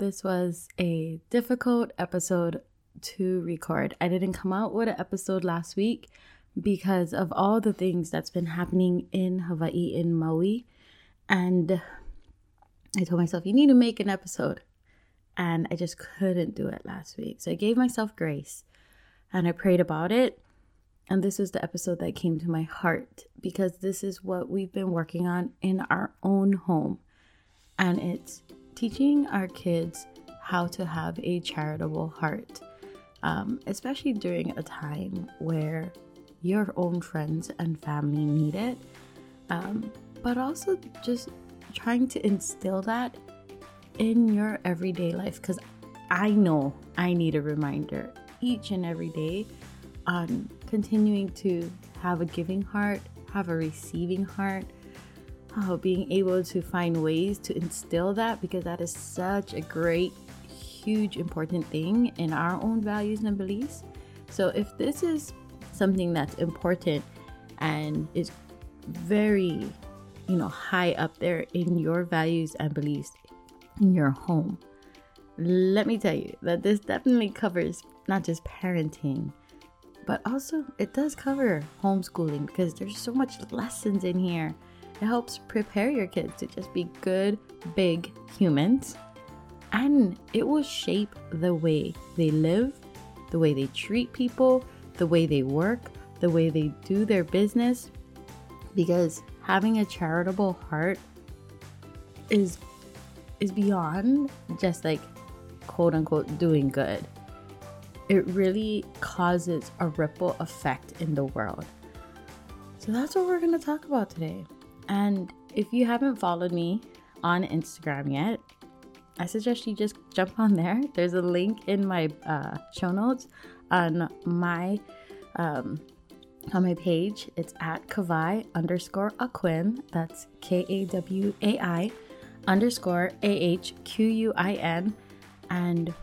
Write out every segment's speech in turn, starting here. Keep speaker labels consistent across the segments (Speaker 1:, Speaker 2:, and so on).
Speaker 1: This was a difficult episode to record. I didn't come out with an episode last week because of all the things that's been happening in Hawaii, in Maui. And I told myself, you need to make an episode. And I just couldn't do it last week. So I gave myself grace and I prayed about it. And this was the episode that came to my heart because this is what we've been working on in our own home. And it's teaching our kids how to have a charitable heart, um, especially during a time where your own friends and family need it. Um, but also just trying to instill that in your everyday life because I know I need a reminder each and every day on continuing to have a giving heart, have a receiving heart, oh, being able to find ways to instill that because that is such a great, huge, important thing in our own values and beliefs. So, if this is something that's important and is very, you know, high up there in your values and beliefs in your home, let me tell you that this definitely covers not just parenting, but also it does cover homeschooling because there's so much lessons in here. It helps prepare your kids to just be good, big humans. And it will shape the way they live, the way they treat people, the way they work, the way they do their business. Because having a charitable heart is is beyond just like quote unquote doing good. It really causes a ripple effect in the world. So that's what we're going to talk about today. And if you haven't followed me on Instagram yet, I suggest you just jump on there. There's a link in my uh, show notes on my um, on my page. It's at Kawai underscore Ahquin. That's K A W A I underscore A H Q U I N. And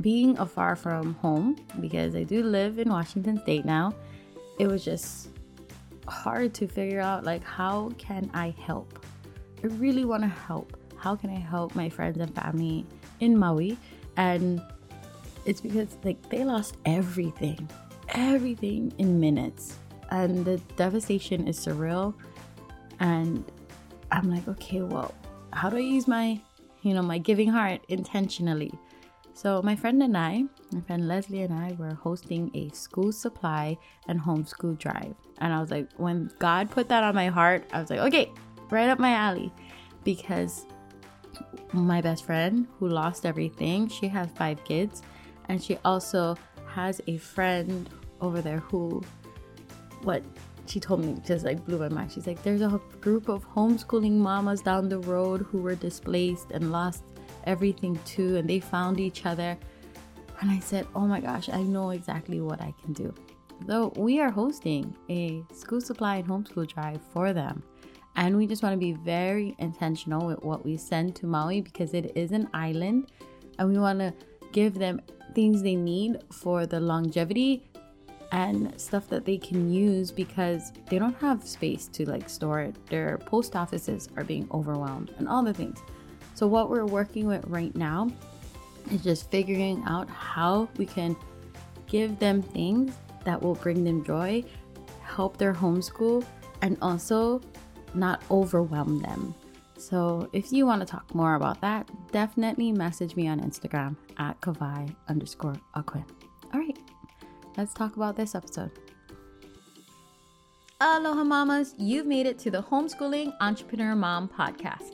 Speaker 1: being afar from home, because I do live in Washington State now, it was just hard to figure out like how can I help? I really want to help. How can I help my friends and family in Maui? And it's because like they lost everything, everything in minutes, and the devastation is surreal. And I'm like, okay, well, how do I use my, you know, my giving heart intentionally? So my friend and I, my friend Leslie and I, were hosting a school supply and homeschool drive, and I was like, when God put that on my heart, I was like, okay, right up my alley, because my best friend who lost everything, she has five kids and she also has a friend over there who what she told me just like blew my mind. She's like there's a group of homeschooling mamas down the road who were displaced and lost everything too and they found each other and i said oh my gosh i know exactly what i can do though we are hosting a school supply and homeschool drive for them and we just want to be very intentional with what we send to maui because it is an island and we want to give them things they need for the longevity and stuff that they can use because they don't have space to like store it. Their post offices are being overwhelmed and all the things. So what we're working with right now is just figuring out how we can give them things that will bring them joy, help their homeschool, and also not overwhelm them. So if you want to talk more about that, definitely message me on Instagram at Kawai underscore Ahquin. All right, let's talk about this episode. Aloha mamas, you've made it to the Homeschooling Entrepreneur Mom podcast.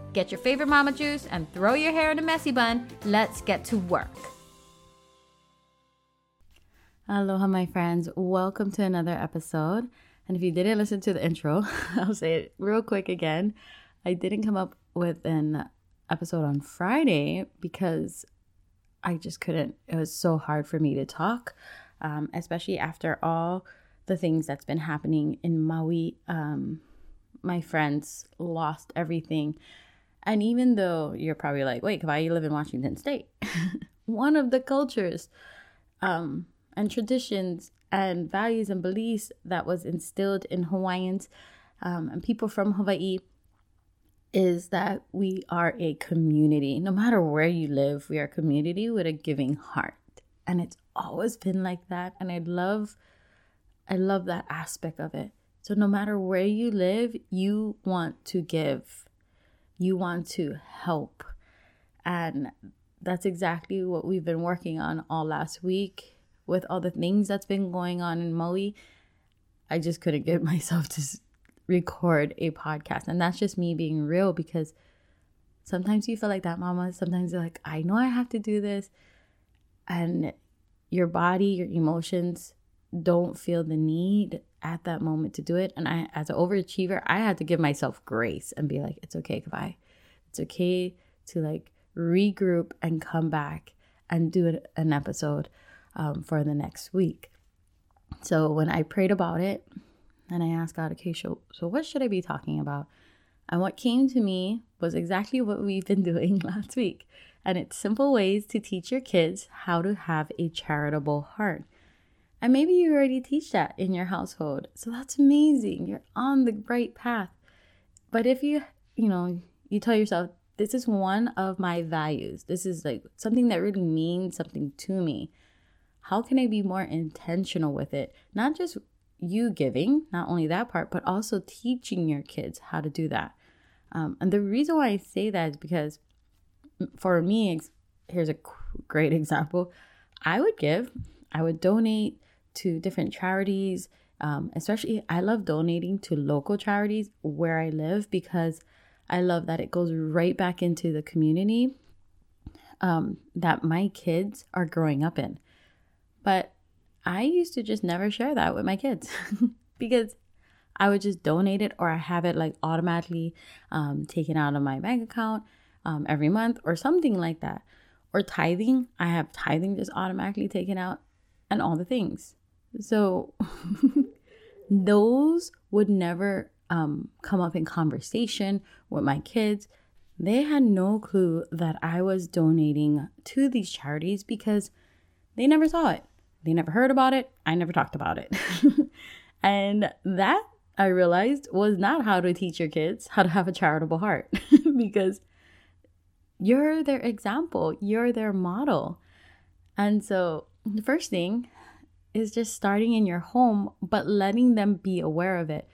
Speaker 1: get your favorite mama juice and throw your hair in a messy bun. Let's get to work. Aloha, my friends. Welcome to another episode. And if you didn't listen to the intro, I'll say it real quick again. I didn't come up with an episode on Friday because I just couldn't. It was so hard for me to talk, um, especially after all the things that's been happening in Maui. Um, my friends lost everything. And even though you're probably like, wait, why you live in Washington State? One of the cultures um, and traditions and values and beliefs that was instilled in Hawaiians um, and people from Hawaii is that we are a community. No matter where you live, we are a community with a giving heart. And it's always been like that. And I love I love that aspect of it. So no matter where you live, you want to give. You want to help. And that's exactly what we've been working on all last week with all the things that's been going on in Maui. I just couldn't get myself to record a podcast. And that's just me being real because sometimes you feel like that, mama. Sometimes you're like, I know I have to do this. And your body, your emotions don't feel the need at that moment to do it. And I, as an overachiever, I had to give myself grace and be like, it's okay, goodbye. It's okay to like regroup and come back and do an episode um, for the next week. So when I prayed about it, and I asked God, okay, so, so what should I be talking about? And what came to me was exactly what we've been doing last week. And it's simple ways to teach your kids how to have a charitable heart. And maybe you already teach that in your household. So that's amazing. You're on the right path. But if you, you know, you tell yourself, this is one of my values, this is like something that really means something to me. How can I be more intentional with it? Not just you giving, not only that part, but also teaching your kids how to do that. Um, and the reason why I say that is because for me, here's a great example. I would give, I would donate to different charities. Um, especially, I love donating to local charities where I live because I love that it goes right back into the community um, that my kids are growing up in. But I used to just never share that with my kids because I would just donate it or I have it like automatically um, taken out of my bank account um, every month or something like that. Or tithing, I have tithing just automatically taken out and all the things. So those would never um, come up in conversation with my kids. They had no clue that I was donating to these charities because they never saw it. They never heard about it. I never talked about it. and that I realized was not how to teach your kids how to have a charitable heart because you're their example, you're their model. And so the first thing is just starting in your home, but letting them be aware of it.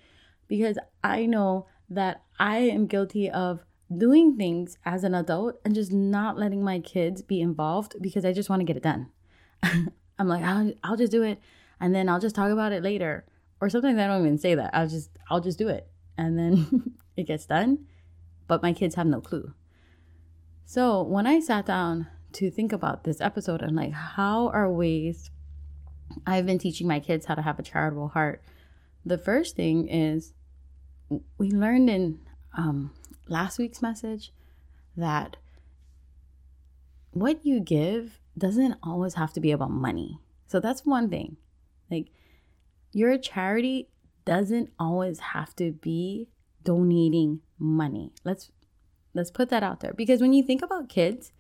Speaker 1: Because I know that I am guilty of doing things as an adult and just not letting my kids be involved because I just want to get it done. I'm like, I'll, I'll just do it and then I'll just talk about it later. Or sometimes I don't even say that. I'll just I'll just do it. And then it gets done, but my kids have no clue. So, when I sat down to think about this episode and like how are ways I've been teaching my kids how to have a charitable heart. The first thing is we learned in um, last week's message that what you give doesn't always have to be about money. So that's one thing. Like your charity doesn't always have to be donating money. Let's let's put that out there because when you think about kids,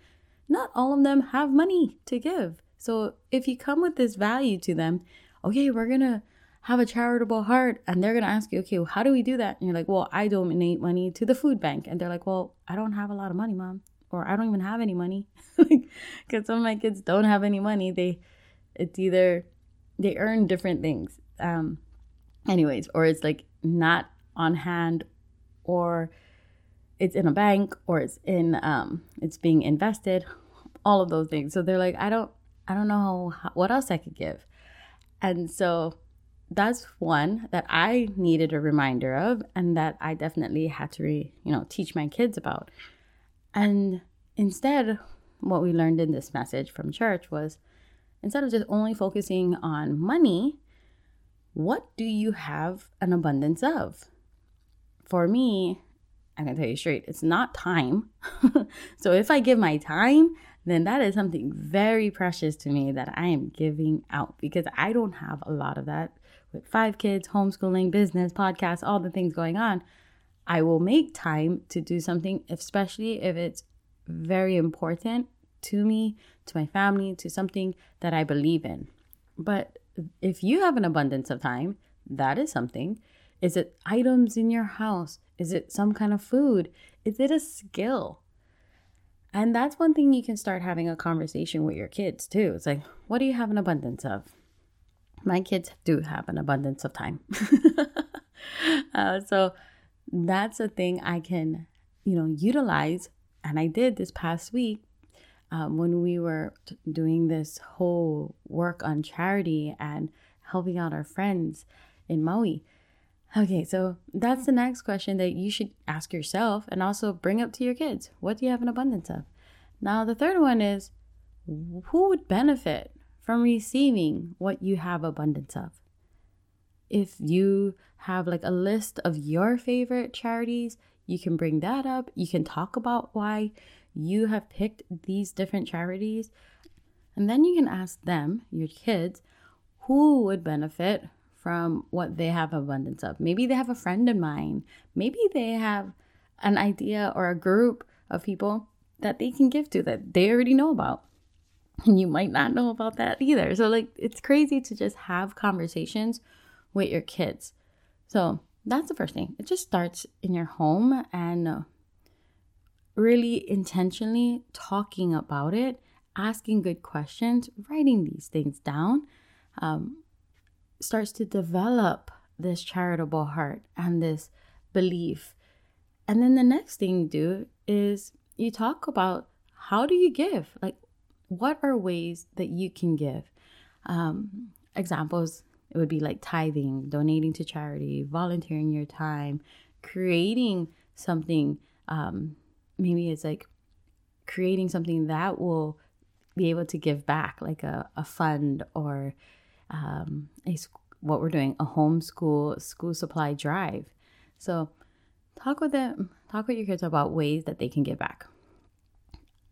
Speaker 1: not all of them have money to give. So if you come with this value to them, okay, we're going to have a charitable heart and they're going to ask you, okay, well, how do we do that? And you're like, well, I donate money to the food bank. And they're like, well, I don't have a lot of money, mom or I don't even have any money because some of my kids don't have any money. They, it's either they earn different things. Um, anyways, or it's like not on hand, or it's in a bank, or it's in um, it's being invested. All of those things. So they're like, I don't, I don't know how, what else I could give, and so that's one that I needed a reminder of, and that I definitely had to, re, you know, teach my kids about and instead, what we learned in this message from church was instead of just only focusing on money, what do you have an abundance of? For me, I can tell you straight, it's not time. so if I give my time, then that is something very precious to me that I am giving out because I don't have a lot of that with five kids, homeschooling, business, podcasts, all the things going on. I will make time to do something, especially if it's very important to me, to my family, to something that I believe in. But if you have an abundance of time, that is something. Is it items in your house? Is it some kind of food? Is it a skill? And that's one thing you can start having a conversation with your kids too. It's like, what do you have an abundance of? My kids do have an abundance of time. uh, so that's a thing I can, you know, utilize. And I did this past week um, when we were t- doing this whole work on charity and helping out our friends in Maui. Okay, so that's the mm-hmm. next question that you should ask yourself and also bring up to your kids. What do you have an abundance of? Now, the third one is who would benefit from receiving what you have abundance of? If you have like a list of your favorite charities, you can bring that up. You can talk about why you have picked these different charities. And then you can ask them, your kids, who would benefit from what they have abundance of. Maybe they have a friend in mind. Maybe they have an idea or a group of people that they can give to that they already know about. And you might not know about that either. So, like, it's crazy to just have conversations with your kids. So, that's the first thing. It just starts in your home and really intentionally talking about it, asking good questions, writing these things down, um, starts to develop this charitable heart and this belief. And then the next thing you do is you talk about how do you give? Like, what are ways that you can give? Um, examples, it would be like tithing, donating to charity, volunteering your time, creating something um, maybe it's like creating something that will be able to give back, like a, a fund or um, a what we're doing, a homeschool school supply drive. So talk with them, talk with your kids about ways that they can give back.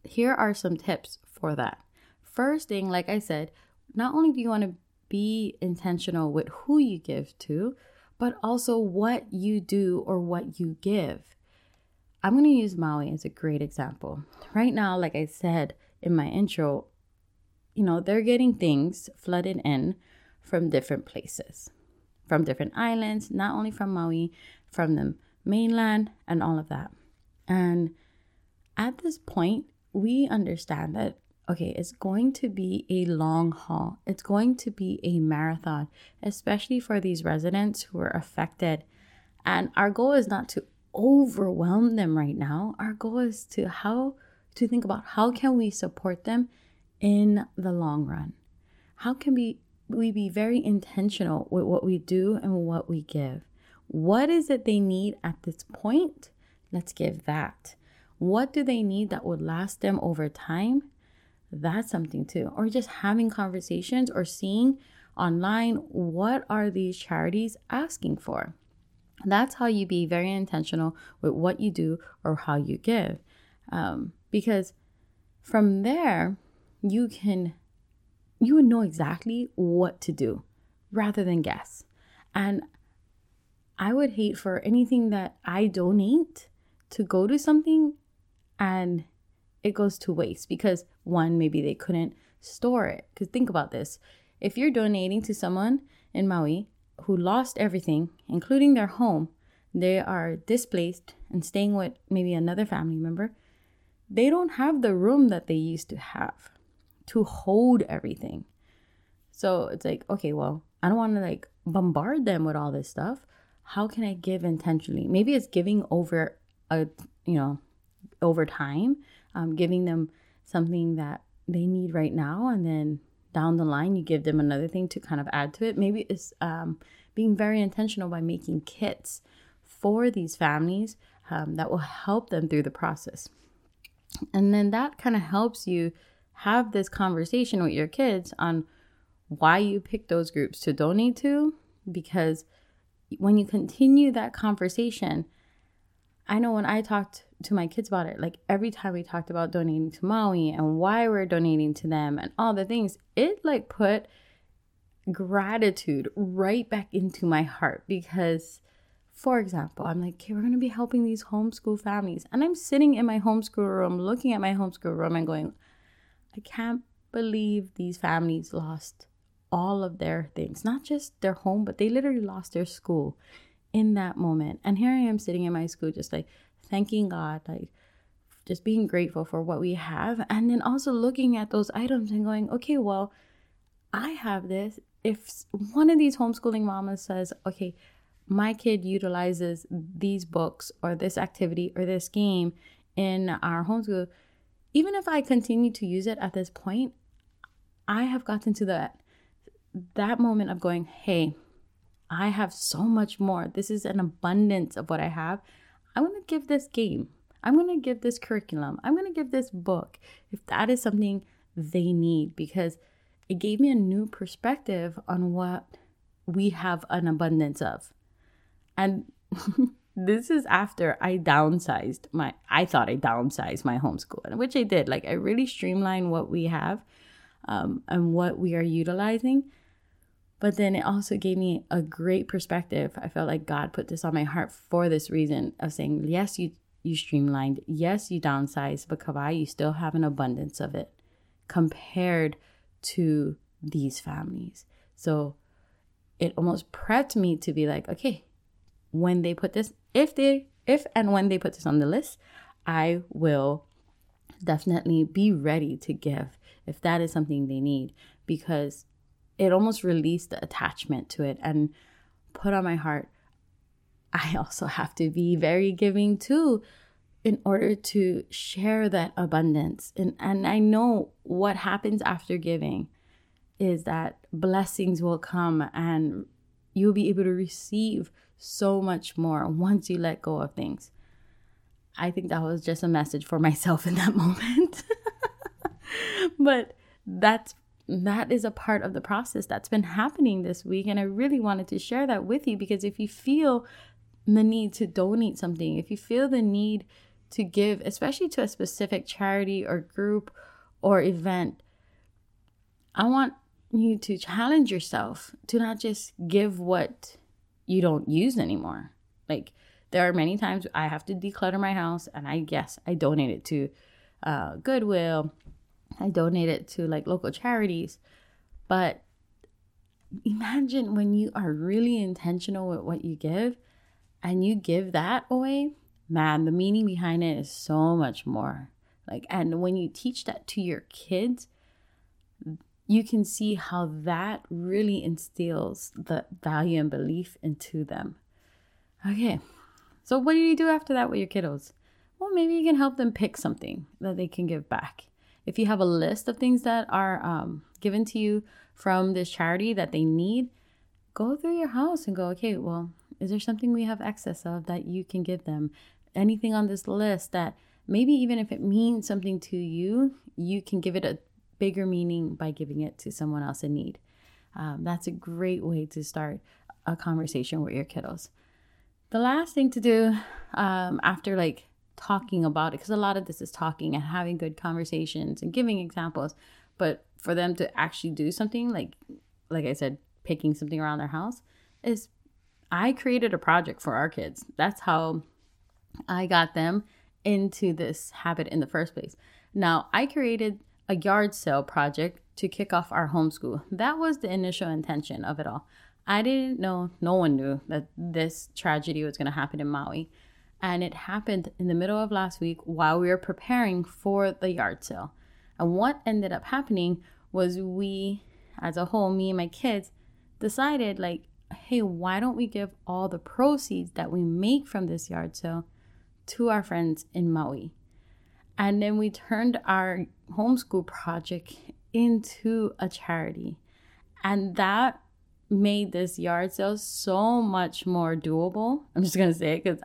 Speaker 1: Here are some tips for that. First thing, like I said, not only do you want to be intentional with who you give to, but also what you do or what you give. I'm going to use Maui as a great example. Right now, like I said in my intro, you know, they're getting things flooded in from different places, from different islands, not only from Maui, from the mainland, and all of that. And at this point, we understand that, okay, it's going to be a long haul, it's going to be a marathon, especially for these residents who are affected. And our goal is not to overwhelm them right now. Our goal is to how to think about how can we support them in the long run? How can we we be very intentional with what we do and what we give? What is it they need at this point? Let's give that. What do they need that would last them over time? That's something too. Or just having conversations or seeing online what are these charities asking for? That's how you be very intentional with what you do or how you give. Um, because from there, you can, you would know exactly what to do rather than guess. And I would hate for anything that I donate to go to something and it goes to waste because one, maybe they couldn't store it. Because think about this if you're donating to someone in Maui who lost everything, including their home, they are displaced and staying with maybe another family member, they don't have the room that they used to have to hold everything. So it's like, okay, well, I don't want to like bombard them with all this stuff. How can I give intentionally? Maybe it's giving over a, you know, over time, um, giving them something that they need right now, and then down the line you give them another thing to kind of add to it. Maybe it's um, being very intentional by making kits for these families um, that will help them through the process. And then that kind of helps you have this conversation with your kids on why you pick those groups to donate to. Because when you continue that conversation, I know when I talked to my kids about it. Like every time we talked about donating to Maui and why we're donating to them and all the things, it like put gratitude right back into my heart because for example, I'm like, okay, we're gonna be helping these homeschool families. And I'm sitting in my homeschool room looking at my homeschool room and going, I can't believe these families lost all of their things, not just their home, but they literally lost their school in that moment. And here I am sitting in my school, just like thanking God, like just being grateful for what we have. And then also looking at those items and going, okay, well, I have this. If one of these homeschooling mamas says, okay, my kid utilizes these books or this activity or this game in our homeschool, even if I continue to use it at this point, I have gotten to that that moment of going, hey, I have so much more. This is an abundance of what I have. I'm going to give this game. I'm going to give this curriculum. I'm going to give this book if that is something they need because it gave me a new perspective on what we have an abundance of. And this is after I downsized my I thought I downsized my homeschool, which I did. Like I really streamlined what we have um, and what we are utilizing but then it also gave me a great perspective. I felt like God put this on my heart for this reason of saying, yes, you you streamlined, yes, you downsized, but Kawai, you still have an abundance of it compared to these families. So it almost prepped me to be like, okay, when they put this, if they if and when they put this on the list, I will definitely be ready to give if that is something they need because it almost released the attachment to it and put on my heart I also have to be very giving too in order to share that abundance. And and I know what happens after giving is that blessings will come and you'll be able to receive so much more once you let go of things. I think that was just a message for myself in that moment. but that's that is a part of the process that's been happening this week. And I really wanted to share that with you because if you feel the need to donate something, if you feel the need to give, especially to a specific charity or group or event, I want you to challenge yourself to not just give what you don't use anymore. Like, there are many times I have to declutter my house, and I guess I donate it to uh, Goodwill I donate it to like local charities. But imagine when you are really intentional with what you give and you give that away, man, the meaning behind it is so much more. Like, and when you teach that to your kids, you can see how that really instills the value and belief into them. Okay, so what do you do after that with your kiddos? Well, maybe you can help them pick something that they can give back if you have a list of things that are um, given to you from this charity that they need, go through your house and go, okay, well, is there something we have excess of that you can give them? Anything on this list that maybe even if it means something to you, you can give it a bigger meaning by giving it to someone else in need. Um, that's a great way to start a conversation with your kiddos. The last thing to do um, after like talking about it because a lot of this is talking and having good conversations and giving examples but for them to actually do something like like i said picking something around their house is i created a project for our kids that's how i got them into this habit in the first place now i created a yard sale project to kick off our homeschool that was the initial intention of it all i didn't know no one knew that this tragedy was going to happen in maui and it happened in the middle of last week while we were preparing for the yard sale. And what ended up happening was we, as a whole, me and my kids, decided, like, hey, why don't we give all the proceeds that we make from this yard sale to our friends in Maui? And then we turned our homeschool project into a charity. And that made this yard sale so much more doable. I'm just going to say it because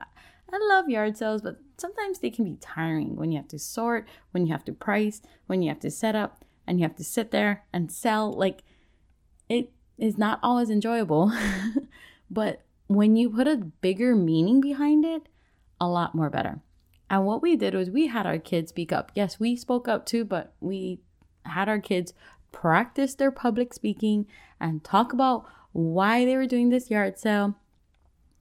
Speaker 1: I love yard sales, but sometimes they can be tiring when you have to sort, when you have to price, when you have to set up, and you have to sit there and sell. Like, it is not always enjoyable. but when you put a bigger meaning behind it, a lot more better. And what we did was we had our kids speak up. Yes, we spoke up too, but we had our kids practice their public speaking and talk about why they were doing this yard sale.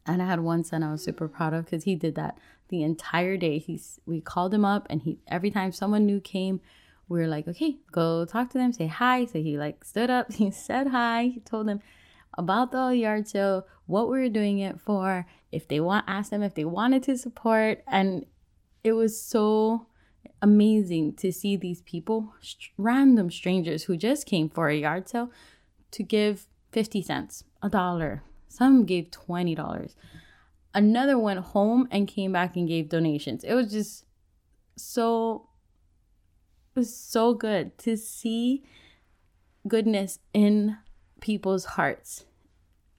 Speaker 1: And I had one son I was super proud of because he did that the entire day. He's we called him up and he every time someone new came, we were like, okay, go talk to them, say hi. So he like stood up, he said hi, he told them about the yard sale, what we were doing it for, if they want ask them if they wanted to support. And it was so amazing to see these people, random strangers who just came for a yard sale, to give 50 cents, a dollar. Some gave $20. Another went home and came back and gave donations. It was just so it was so good to see goodness in people's hearts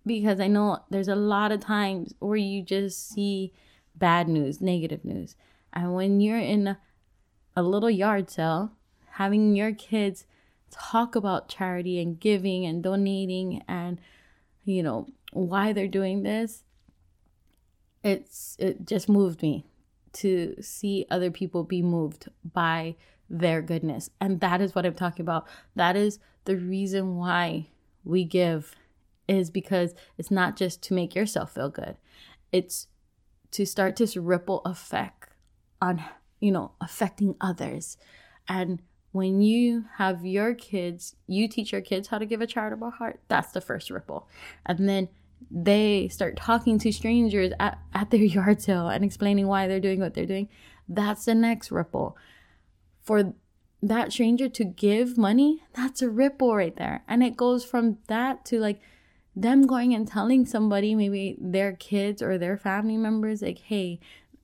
Speaker 1: because I know there's a lot of times where you just see bad news, negative news. And when you're in a little yard sale, having your kids talk about charity and giving and donating and you know why they're doing this it's it just moved me to see other people be moved by their goodness. And that is what i'm talking about. That is the reason why we give is because it's not just to make yourself feel good. It's to start this ripple effect on you know affecting others and when you have your kids, you teach your kids how to give a charitable heart. That's the first ripple. And then they start talking to strangers at, at their yard sale and explaining why they're doing what they're doing. That's the next ripple. For that stranger to give money, that's a ripple right there. And it goes from that to like them going and telling somebody, maybe their kids or their family members, like, hey,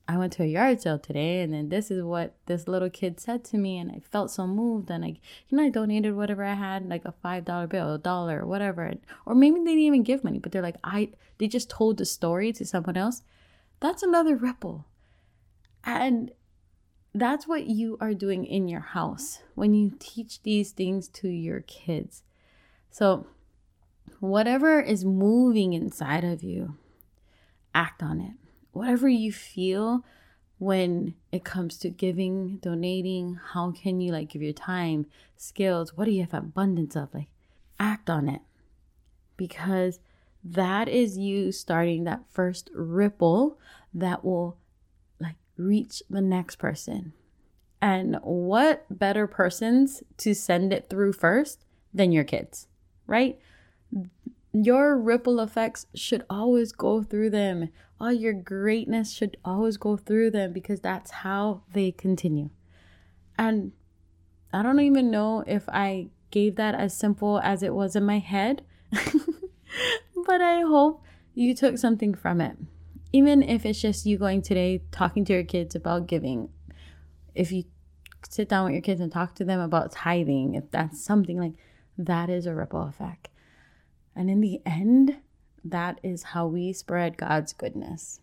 Speaker 1: I went to a yard sale today and then this is what this little kid said to me and I felt so moved and I you know I donated whatever I had like a five dollar bill a dollar whatever or maybe they didn't even give money but they're like I they just told the story to someone else. That's another ripple. And that's what you are doing in your house when you teach these things to your kids. So whatever is moving inside of you act on it whatever you feel when it comes to giving, donating, how can you like give your time, skills, what do you have abundance of? Like act on it. Because that is you starting that first ripple that will like reach the next person. And what better persons to send it through first than your kids, right? Your ripple effects should always go through them. All your greatness should always go through them because that's how they continue. And I don't even know if I gave that as simple as it was in my head, but I hope you took something from it. Even if it's just you going today talking to your kids about giving, if you sit down with your kids and talk to them about tithing, if that's something like that is a ripple effect. And in the end, that is how we spread God's goodness,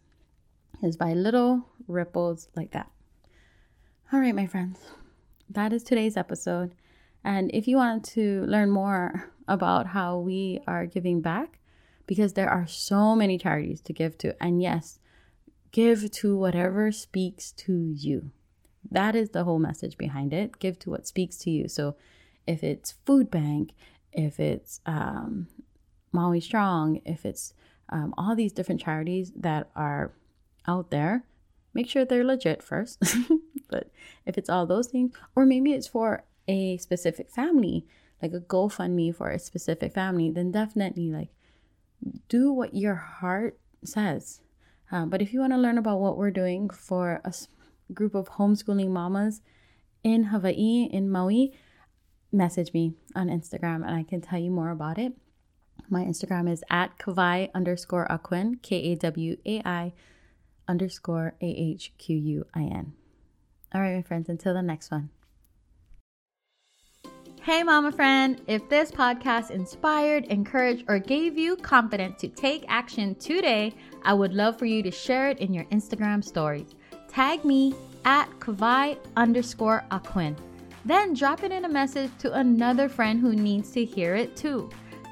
Speaker 1: is by little ripples like that. All right, my friends, that is today's episode. And if you want to learn more about how we are giving back, because there are so many charities to give to, and yes, give to whatever speaks to you. That is the whole message behind it. Give to what speaks to you. So if it's food bank, if it's um, Maui Strong, if it's um, all these different charities that are out there, make sure they're legit first. but if it's all those things, or maybe it's for a specific family, like a GoFundMe for a specific family, then definitely like do what your heart says. Um, but if you want to learn about what we're doing for a group of homeschooling mamas in Hawaii, in Maui, message me on Instagram and I can tell you more about it. My Instagram is at Kawai underscore Ahquin, K A W A I underscore A H Q U I N. All right, my friends, until the next one. Hey, mama friend, if this podcast inspired, encouraged, or gave you confidence to take action today, I would love for you to share it in your Instagram stories. Tag me at Kawai underscore Ahquin. Then drop it in a message to another friend who needs to hear it too.